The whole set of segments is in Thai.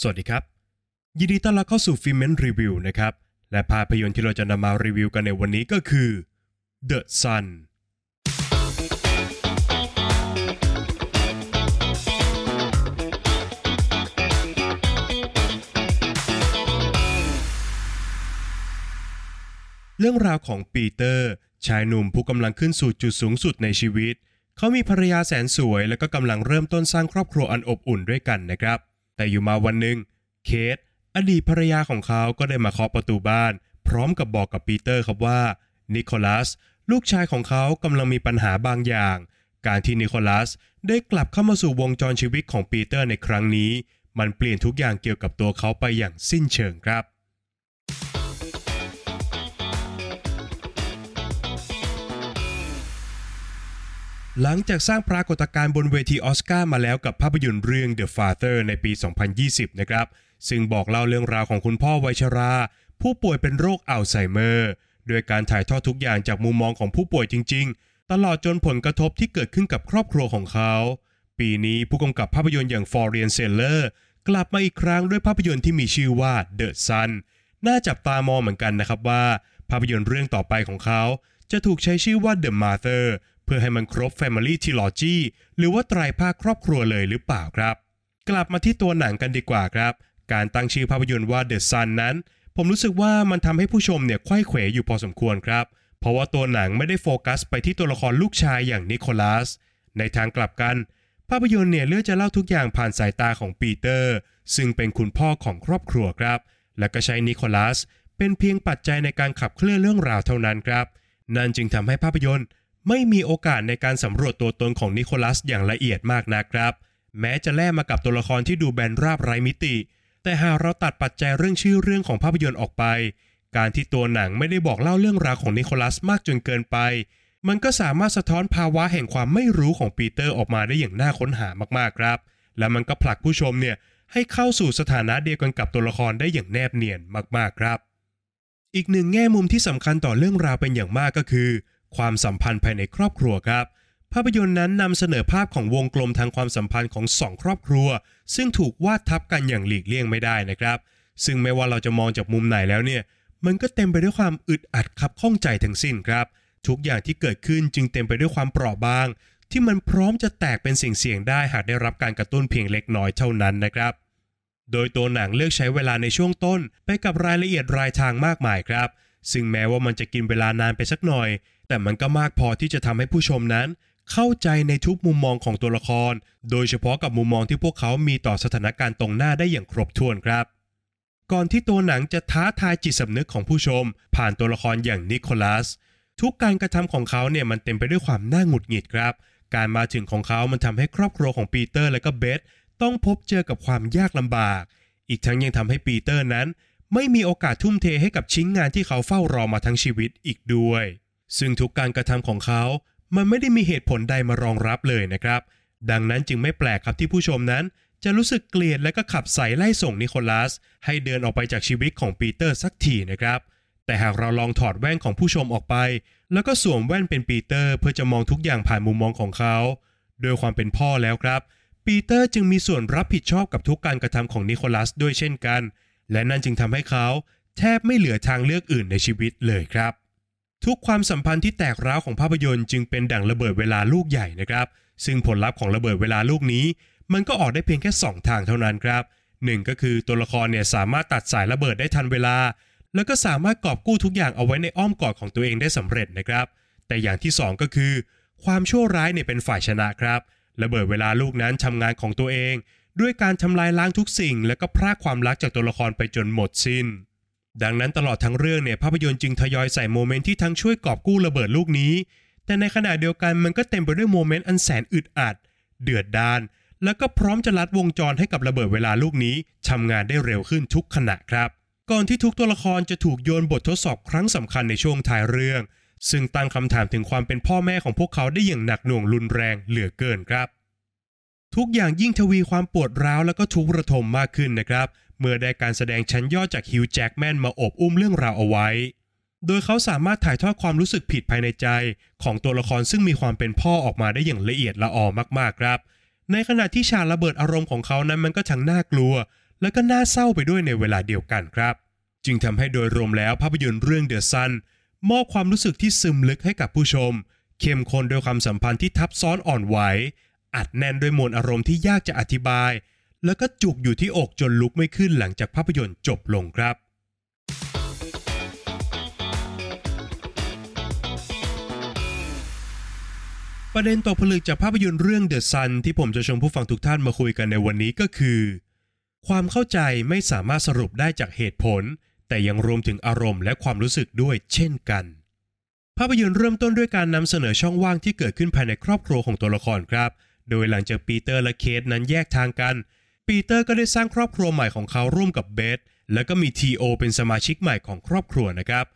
สวัสดีครับ ยินดีต้อนรับเข้าสู่ฟิเมนรีวิวนะครับ และภาพยนตร์ที่เราจะนำมารีวิวกันในวันนี้ก็คือ The Sun เรื่องราวของปีเตอร์ ชายหนุ่มผู้กำลังขึ้นสู่จุดสูงสุดในชีวิต เขามีภรรยาแสนสวย และก็กำลังเริ่มต้นสร้างครอบครัวอันอบอุ่นด้วยกันนะครับ แต่อยู่มาวันหนึ่งเคทอดีตภรรยาของเขาก็ได้มาเคาะประตูบ้าน พร้อมกับบอกกับปีเตอร์ครับว่านิโคลัสลูกชายของเขากำลังมีปัญหาบางอย่าง การที่นิโคลัสได้กลับเข้ามาสู่วงจรชีวิตของปีเตอร์ในครั้งนี้ มันเปลี่ยนทุกอย่างเกี่ยวกับตัวเขาไปอย่างสิ้นเชิงครับ หลังจากสร้างปรากฏการณ์บนเวทีออสการ์มาแล้วกับภาพยนตร์เรื่อง The Father ในปี 2020 นะครับ ซึ่งบอกเล่าเรื่องราวของคุณพ่อวัยชรา ผู้ป่วยเป็นโรคอัลไซเมอร์ด้วยการถ่ายทอดทุกอย่างจากมุมมองของผู้ป่วยจริง ๆ ตลอดจนผลกระทบที่เกิดขึ้นกับครอบครัวของเขา ปีนี้ผู้กำกับภาพยนตร์อย่างฟลอเรียนเซลเลอร์กลับมาอีกครั้งด้วยภาพยนตร์ที่มีชื่อว่า The Son น่าจับตามองเหมือนกันนะครับว่า ภาพยนตร์เรื่องต่อไปของเขาจะถูกใช้ชื่อว่า The Mother เพื่อให้มันครบ Family Trilogy หรือว่าไตรภาคครอบครัวเลยหรือเปล่าครับ กลับมาที่ตัวหนังกันดีกว่าครับ การตั้งชื่อภาพยนตร์ว่า The Sun นั้น ผมรู้สึกว่ามันทำให้ผู้ชมเนี่ยไขว้เขวอยู่พอสมควรครับ เพราะว่าตัวหนังไม่ได้โฟกัสไปที่ตัวละครลูกชายอย่างนิโคลัส ในทางกลับกัน ภาพยนตร์เนี่ยเลือกจะเล่าทุกอย่างผ่านสายตาของปีเตอร์ ซึ่งเป็นคุณพ่อของครอบครัวครับ และก็ใช้นิโคลัสเป็นเพียงปัจจัยในการขับเคลื่อนเรื่องราวเท่านั้นครับ นั่นจึงทำให้ภาพยนตร์ ไม่มีโอกาสในการสำรวจตัวตนของนิโคลัสอย่างละเอียดมากนะครับ แม้จะแล่มากับตัวละครที่ดูแบนราบไร้มิติ แต่หากเราตัดปัจจัยเรื่องชื่อเรื่องของภาพยนตร์ออกไป การที่ตัวหนังไม่ได้บอกเล่าเรื่องราวของนิโคลัสมากจนเกินไป มันก็สามารถสะท้อนภาวะแห่งความไม่รู้ของปีเตอร์ออกมาได้อย่างน่าค้นหามากๆครับ และมันก็ผลักผู้ชมเนี่ยให้เข้าสู่สถานะเดียวกันกับตัวละครได้อย่างแนบเนียนมากๆครับ อีกหนึ่งแง่มุมที่สำคัญต่อเรื่องราวเป็นอย่างมากก็คือ ความสัมพันธ์ภายในครอบครัวครับ ภาพยนตร์นั้นนำเสนอภาพของวงกลมทางความสัมพันธ์ของสองครอบครัว ซึ่งถูกวาดทับกันอย่างหลีกเลี่ยงไม่ได้นะครับ ซึ่งไม่ว่าเราจะมองจากมุมไหนแล้วเนี่ย มันก็เต็มไปด้วยความอึดอัดขับข้องใจทั้งสิ้นครับ ทุกอย่างที่เกิดขึ้นจึงเต็มไปด้วยความเปราะบาง ที่มันพร้อมจะแตกเป็นสิ่งเสี่ยงได้หากได้รับการกระตุ้นเพียงเล็กน้อยเท่านั้นนะครับ โดยตัวหนังเลือกใช้เวลาในช่วงต้น ไปกับรายละเอียดรายทางมากมายครับ ซึ่งแม้ว่ามันจะกินเวลานานไปสักหน่อย แต่มันก็มากพอที่จะทำให้ผู้ชมนั้น เข้าใจในทุกมุมมองของตัวละคร โดยเฉพาะกับมุมมองที่พวกเขามีต่อสถานการณ์ตรงหน้าได้อย่างครบถ้วนครับ ก่อนที่ตัวหนังจะท้าทายจิตสำนึกของผู้ชม ผ่านตัวละครอย่างนิโคลัส ทุกการกระทำของเขาเนี่ยมันเต็มไปด้วยความน่าหงุดหงิดครับ การมาถึงของเขามันทำให้ครอบครัวของปีเตอร์และก็เบธต้องพบเจอกับความยากลำบาก อีกทั้งยังทำให้ปีเตอร์นั้น ไม่มีโอกาสทุ่มเทให้กับชิ้นงานที่เขาเฝ้ารอมาทั้งชีวิตอีกด้วย ซึ่งทุกการกระทำของเขามันไม่ได้มีเหตุผลใดมารองรับเลยนะครับ ดังนั้นจึงไม่แปลกครับที่ผู้ชมนั้น จะรู้สึกเกลียดและก็ขับใส่ไล่ส่งนิโคลัส ให้เดินออกไปจากชีวิตของปีเตอร์สักทีนะครับ แต่หากเราลองถอดแว่นของผู้ชมออกไป แล้วก็สวมแว่นเป็นปีเตอร์เพื่อจะมองทุกอย่างผ่านมุมมองของเขาโดยความเป็นพ่อแล้วครับ ปีเตอร์จึงมีส่วนรับผิดชอบกับทุกการกระทำของนิโคลัสด้วยเช่นกัน และนั่นจึงทำให้เขาแทบไม่เหลือทางเลือกอื่นในชีวิตเลยครับ ทุกความสัมพันธ์ที่แตกร้าวของภาพยนตร์จึงเป็นดั่งระเบิดเวลาลูกใหญ่นะครับ ซึ่งผลลัพธ์ของระเบิดเวลาลูกนี้ มันก็ออกได้เพียงแค่ 2 ทางเท่านั้นครับหนึ่งก็คือตัวละครเนี่ยสามารถตัดสายระเบิดได้ทันเวลา แล้วก็สามารถกอบกู้ทุกอย่างเอาไว้ในอ้อมกอดของตัวเองได้สำเร็จนะครับ แต่อย่างที่ 2 ก็คือ ความชั่วร้ายเนี่ยเป็นฝ่ายชนะครับ ระเบิดเวลาลูกนั้นทำงานของตัวเอง ด้วยการทำลายล้างทุกสิ่ง และก็พรากความรักจากตัวละครไปจนหมดสิ้น ดังนั้นตลอดทั้งเรื่องเนี่ยภาพยนตร์จึงทยอยใส่โมเมนต์ที่ทั้งช่วยกอบกู้ระเบิดลูกนี้ แต่ในขณะเดียวกันมันก็เต็มไปด้วยโมเมนต์อันแสนอึดอัด เดือดดาลแล้วก็พร้อมจะลัดวงจรให้กับระเบิดเวลาลูกนี้ทำงานได้เร็วขึ้นทุกขณะครับ ก่อนที่ทุกตัวละครจะถูกโยนบททดสอบครั้งสำคัญในช่วงท้ายเรื่อง ซึ่งตั้งคำถามถึงความเป็นพ่อแม่ของพวกเขาได้อย่างหนักหน่วงรุนแรงเหลือเกินครับ ทุกอย่างยิ่งทวีความปวดร้าวแล้วก็ทุกข์ระทมมากขึ้นนะครับเเมื่อได้การแสดงชั้นยอดจากฮิวจ์แจ็กแมนมาอบอุ้มเรื่องราวเอาไว้ โดยเขาสามารถถ่ายทอดความรู้สึกผิดภายในใจ ของตัวละครซึ่งมีความเป็นพ่อออกมาได้อย่างละเอียดละออมากๆครับ ในขณะที่ฉากระเบิดอารมณ์ของเขานั้นมันก็ทั้งน่ากลัว และก็น่าเศร้าไปด้วยในเวลาเดียวกันครับ จึงทำให้โดยรวมแล้วภาพยนตร์เรื่อง The Sun มอบความรู้สึกที่ซึมลึกให้กับผู้ชม เข้มข้นด้วยความสัมพันธ์ที่ทับซ้อนอ่อนไหวอัดแน่นด้วยมวลอารมณ์ที่ยากจะอธิบาย แล้วก็จุกอยู่ที่อกจนลุกไม่ขึ้นหลังจากภาพยนตร์จบลงครับ ประเด็นตกผลึกจากภาพยนตร์เรื่อง The Sun ที่ผมจะชวนผู้ฟังทุกท่านมาคุยกันในวันนี้ก็คือ ความเข้าใจไม่สามารถสรุปได้จากเหตุผล แต่ยังรวมถึงอารมณ์และความรู้สึกด้วยเช่นกันภาพยนตร์เริ่มต้นด้วยการนำเสนอช่องว่างที่เกิดขึ้นภายในครอบครัวของตัวละครครับ โดยหลังจากปีเตอร์และเคทนั้นแยกทางกัน ปีเตอร์ก็ได้สร้างครอบครัวใหม่ของเขาร่วมกับเบธแล้วก็มีทีโอเป็นสมาชิกใหม่ของครอบครัวนะครับ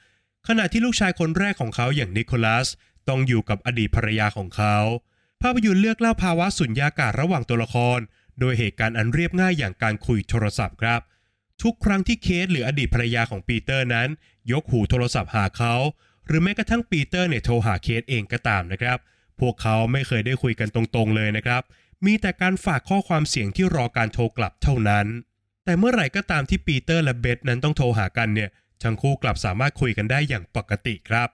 ขณะที่ลูกชายคนแรกของเขาอย่างนิโคลัสต้องอยู่กับอดีตภรรยาของเขา ภาพยนตร์เลือกเล่าภาวะสุญญากาศระหว่างตัวละคร โดยเหตุการณ์อันเรียบง่ายอย่างการคุยโทรศัพท์ครับ ทุกครั้งที่เคทหรืออดีตภรรยาของปีเตอร์นั้น ยกหูโทรศัพท์หาเขา หรือแม้กระทั่งปีเตอร์เนี่ยโทรหาเคทเองก็ตามนะครับ พวกเขาไม่เคยได้คุยกันตรงๆเลยนะครับ มีแต่การฝากข้อความเสียงที่รอการโทรกลับเท่านั้น แต่เมื่อไหร่ก็ตามที่ปีเตอร์และเบธนั้นต้องโทรหากันเนี่ย ทั้งคู่กลับสามารถคุยกันได้อย่างปกติครับ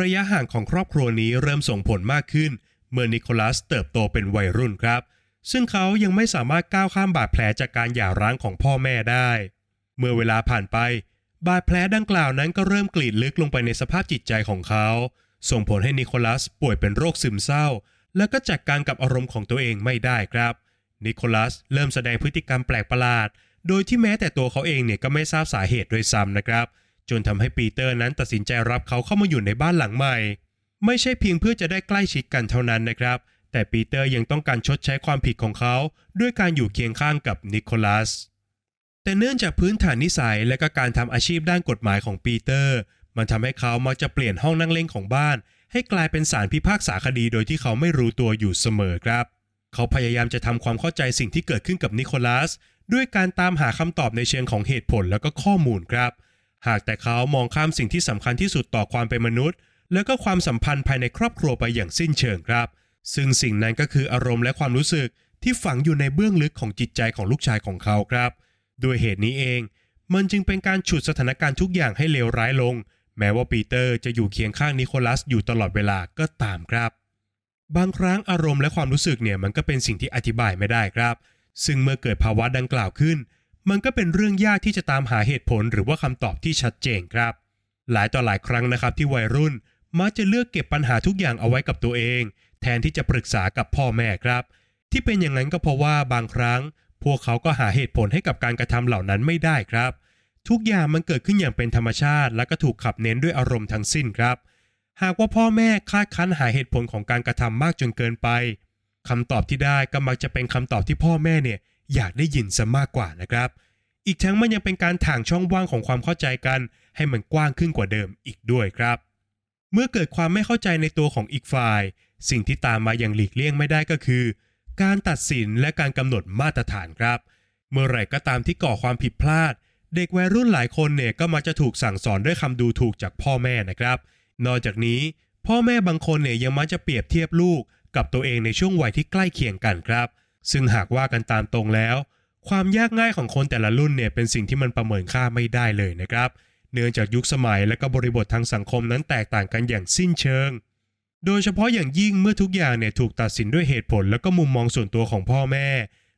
ระยะห่างของครอบครัวนี้เริ่มส่งผลมากขึ้น เมื่อนิโคลัสเติบโตเป็นวัยรุ่นครับ ซึ่งเขายังไม่สามารถก้าวข้ามบาดแผลจากการหย่าร้างของพ่อแม่ได้ เมื่อเวลาผ่านไป บาดแผลดังกล่าวนั้นก็เริ่มกรีดลึกลงไปในสภาพจิตใจของเขา ส่งผลให้นิโคลัสป่วยเป็นโรคซึมเศร้า แล้วก็จัดการกับอารมณ์ของตัวเองไม่ได้ครับ นิโคลัสเริ่มแสดงพฤติกรรมแปลกประหลาด โดยที่แม้แต่ตัวเขาเองเนี่ยก็ไม่ทราบสาเหตุด้วยซ้ำนะครับ จนทำให้ปีเตอร์นั้นตัดสินใจรับเขาเข้ามาอยู่ในบ้านหลังใหม่ ไม่ใช่เพียงเพื่อจะได้ใกล้ชิดกันเท่านั้นนะครับ แต่ปีเตอร์ยังต้องการชดใช้ความผิดของเขา ด้วยการอยู่เคียงข้างกับนิโคลัสแต่เนื่องจากพื้นฐานนิสัยและก็การทำอาชีพด้านกฎหมายของปีเตอร์ มันทำให้เขามักจะเปลี่ยนห้องนั่งเล่นของบ้าน ให้กลายเป็นศาลพิพากษาคดีโดยที่เขาไม่รู้ตัวอยู่เสมอครับ เขาพยายามจะทำความเข้าใจสิ่งที่เกิดขึ้นกับนิโคลัส ด้วยการตามหาคำตอบในเชิงของเหตุผลแล้วก็ข้อมูลครับ หากแต่เขามองข้ามสิ่งที่สำคัญที่สุดต่อความเป็นมนุษย์ แล้วก็ความสัมพันธ์ภายในครอบครัวไปอย่างสิ้นเชิงครับ ซึ่งสิ่งนั้นก็คืออารมณ์และความรู้สึกที่ฝังอยู่ในเบื้องลึกของจิตใจของลูกชายของเขาครับ ด้วยเหตุนี้เอง มันจึงเป็นการฉุดสถานการณ์ทุกอย่างให้เลวร้ายลง แม้ว่าปีเตอร์จะอยู่เคียงข้างนิโคลัสอยู่ตลอดเวลาก็ตามครับ บางครั้งอารมณ์และความรู้สึกเนี่ยมันก็เป็นสิ่งที่อธิบายไม่ได้ครับ ซึ่งเมื่อเกิดภาวะดังกล่าวขึ้น มันก็เป็นเรื่องยากที่จะตามหาเหตุผลหรือว่าคำตอบที่ชัดเจนครับ หลายต่อหลายครั้งนะครับที่วัยรุ่นมักจะเลือกเก็บปัญหาทุกอย่างเอาไว้กับตัวเอง แทนที่จะปรึกษากับพ่อแม่ครับ ที่เป็นอย่างนั้นก็เพราะว่าบางครั้ง พวกเขาก็หาเหตุผลให้กับการกระทำเหล่านั้นไม่ได้ครับ ทุกอย่างมันเกิดขึ้นอย่างเป็นธรรมชาติ และก็ถูกขับเน้นด้วยอารมณ์ทั้งสิ้นครับ หากว่าพ่อแม่คาดคั้นหาเหตุผลของการกระทำมากจนเกินไปคำตอบที่ได้ก็มักจะเป็นคำตอบที่พ่อแม่เนี่ยอยากได้ยินซะมากกว่านะครับ อีกทั้งมันยังเป็นการถ่างช่องว่างของความเข้าใจกัน ให้มันกว้างขึ้นกว่าเดิมอีกด้วยครับ เมื่อเกิดความไม่เข้าใจในตัวของอีกฝ่าย สิ่งที่ตามมาอย่างหลีกเลี่ยงไม่ได้ก็คือ การตัดสินและการกำหนดมาตรฐานครับ เมื่อไหร่ก็ตามที่ก่อความผิดพลาด เด็กวัยรุ่นหลายคนเนี่ยก็มักจะถูกสั่งสอนด้วยคำดูถูกจากพ่อแม่นะครับ นอกจากนี้พ่อแม่บางคนเนี่ยยังมักจะเปรียบเทียบลูกกับตัวเองในช่วงวัยที่ใกล้เคียงกันครับ ซึ่งหากว่ากันตามตรงแล้ว ความยากง่ายของคนแต่ละรุ่นเนี่ยเป็นสิ่งที่มันประเมินค่าไม่ได้เลยนะครับ เนื่องจากยุคสมัยและก็บริบททางสังคมนั้นแตกต่างกันอย่างสิ้นเชิง โดยเฉพาะอย่างยิ่งเมื่อทุกอย่างเนี่ยถูกตัดสินด้วยเหตุผล และก็มุมมองส่วนตัวของพ่อแม่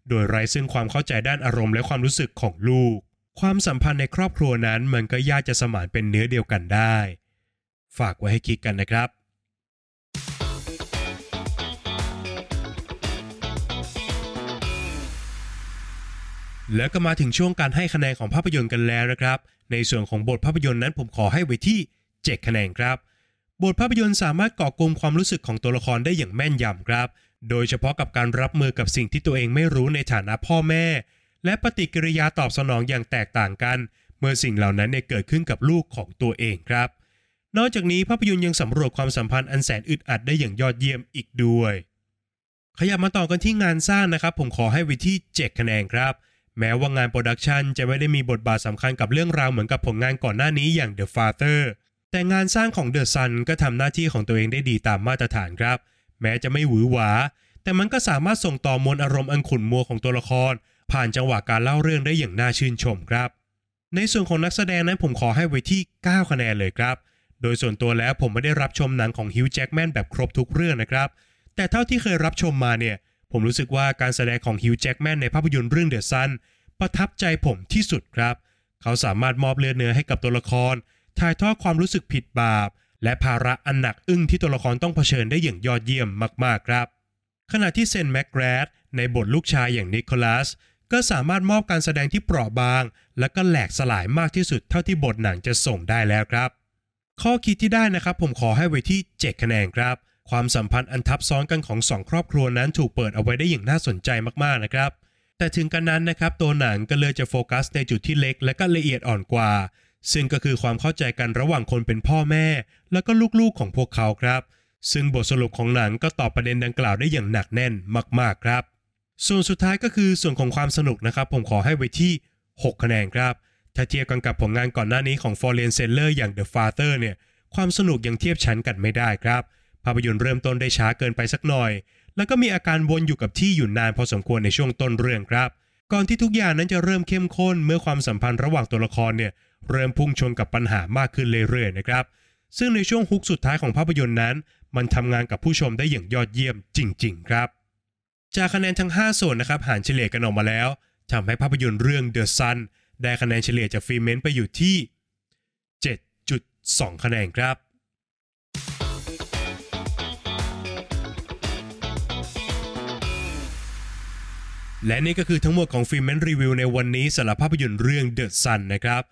โดยไร้ซึ่งความเข้าใจด้านอารมณ์และความรู้สึกของลูก ความสัมพันธ์ในครอบครัวนั้นมันก็ยากจะสมานเป็นเนื้อเดียวกันได้ ฝากไว้ให้คิดกันนะครับแล้วก็มาถึงช่วงการให้คะแนนของภาพยนตร์กันแล้วนะครับ ในส่วนของบทภาพยนตร์นั้นผมขอให้ไว้ที่ 7 คะแนนครับ บทภาพยนตร์สามารถก่อกลุ่มความรู้สึกของตัวละครได้อย่างแม่นยำครับ โดยเฉพาะกับการรับมือกับสิ่งที่ตัวเองไม่รู้ในฐานะพ่อแม่ และปฏิกิริยาตอบสนองอย่างแตกต่างกัน เมื่อสิ่งเหล่านั้นเนี่ยเกิดขึ้นกับลูกของตัวเองครับ นอกจากนี้ภาพยนตร์ยังสำรวจความสัมพันธ์อันแสนอึดอัดได้อย่างยอดเยี่ยมอีกด้วย ขยับมาต่อกันที่งานสร้างนะครับ ผมขอให้ไว้ที่7คะแนนครับ แม้ว่างานโปรดักชันจะไม่ได้มีบทบาทสำคัญกับเรื่องราวเหมือนกับผลงานก่อนหน้านี้อย่าง The Father แต่งานสร้างของ The Son ก็ทำหน้าที่ของตัวเองได้ดีตามมาตรฐานครับ แม้จะไม่หวือหวา แต่มันก็สามารถส่งต่อมวลอารมณ์อันขุ่นมัวของตัวละคร ผ่านจังหวะการเล่าเรื่องได้อย่างน่าชื่นชมครับ ในส่วนของนักแสดงนั้นผมขอให้ไว้ที่ 9 คะแนนเลยครับ โดยส่วนตัวแล้วผมไม่ได้รับชมหนังของฮิวจ์แจ็กแมนแบบครบทุกเรื่องนะครับ แต่เท่าที่เคยรับชมมาเนี่ย ผมรู้สึกว่าการแสดงของฮิวจ์แจ็กแมนในภาพยนตร์เรื่องเดอะซันประทับใจผมที่สุดครับ เขาสามารถมอบเลือดเนื้อให้กับตัวละคร ถ่ายทอดความรู้สึกผิดบาป และภาระอันหนักอึ้งที่ตัวละครต้องเผชิญได้อย่างยอดเยี่ยมมากๆครับ ขณะที่เซนแมกแกรดในบทลูกชายอย่างนิโคลัส ก็สามารถมอบการแสดงที่เปราะบาง และก็แหลกสลายมากที่สุดเท่าที่บทหนังจะส่งได้แล้วครับ ข้อคิดที่ได้นะครับ ผมขอให้ไว้ที่ 7 คะแนนครับ ความสัมพันธ์อันทับซ้อนกันของสองครอบครัวนั้นถูกเปิดเอาไว้ได้อย่างน่าสนใจมากๆนะครับ แต่ถึงกันนั้นนะครับตัวหนังก็เลยจะโฟกัสในจุดที่เล็ก และก็ละเอียดอ่อนกว่า ซึ่งก็คือความเข้าใจกันระหว่างคนเป็นพ่อแม่ แล้วก็ลูกๆของพวกเขาครับ ซึ่งบทสรุปของหนังก็ตอบประเด็นดังกล่าวได้อย่างหนักแน่นมาก ๆครับ ส่วนสุดท้ายก็คือส่วนของความสนุกนะครับ ผมขอให้ไว้ที่ 6 คะแนนครับ ถ้าเทียบกันกับผลงานก่อนหน้านี้ของ f o r e n Seller อย่าง The Father เนี่ย ความสนุกยังเทียบชั้นกันไม่ได้ครับ ภาพยนตร์เริ่มต้นได้ช้าเกินไปสักหน่อย แล้วก็มีอาการวนอยู่กับที่อยู่นานพอสมควรในช่วงต้นเรื่องครับ ก่อนที่ทุกอย่างนั้นจะเริ่มเข้มข้นเมื่อความสัมพันธ์ระหว่างตัวละครเนี่ยเริ่มพุ่งชนกับปัญหามากขึ้นเรื่อยๆนะครับ ซึ่งในช่วงฮุกสุดท้ายของภาพยนตร์นั้น มันทำงานกับผู้ชมได้อย่างยอดเยี่ยมจริง ๆ ครับ จากคะแนนทั้ง 5 ส่วนนะครับหารเฉลี่ยกันออกมาแล้วทำให้ภาพยนตร์เรื่อง The Sun ได้คะแนนเฉลี่ยจากฟิเมนไปอยู่ที่ 7.2 คะแนนครับ และนี่ก็คือทั้งหมดของ Filmman Review ในวันนี้สำหรับภาพยนตร์เรื่อง The Son นะครับ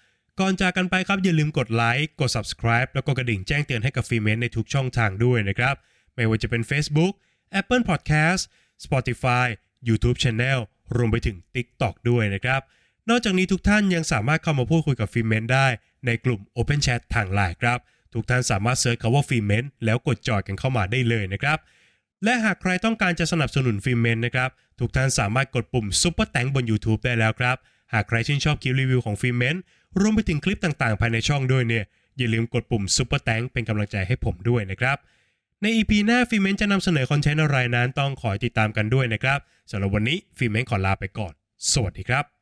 ก่อนจากกันไปครับอย่าลืมกดไลค์กด subscribe แล้วก็กระดิ่งแจ้งเตือนให้กับ Filmman ในทุกช่องทางด้วยนะครับ ไม่ว่าจะเป็น Facebook Apple Podcast Spotify YouTube Channel รวมไปถึง TikTok ด้วยนะครับ นอกจากนี้ทุกท่านยังสามารถเข้ามาพูดคุยกับ Filmman ได้ในกลุ่ม Open Chat ทางไลน์ครับ ทุกท่านสามารถ search คำว่า Filmman แล้วกดจอยกันเข้ามาได้เลยนะครับ และหากใครต้องการจะสนับสนุน Filmman นะครับ ทุกท่านสามารถกดปุ่ม Super Thanks บน YouTube ได้แล้วครับ หากใครชื่นชอบคลิปรีวิวของ Filmman รวมไปถึงคลิปต่างๆ ภายในช่องด้วยเนี่ยอย่าลืมกดปุ่ม Super Thanks เป็นกำลังใจให้ผมด้วยนะครับ ใน EP หน้า Filmman จะนำเสนอคอนเทนต์อะไรนั้นต้องขอติดตามกันด้วยนะครับสำหรับวันนี้ Filmman ขอลาไปก่อน สวัสดีครับ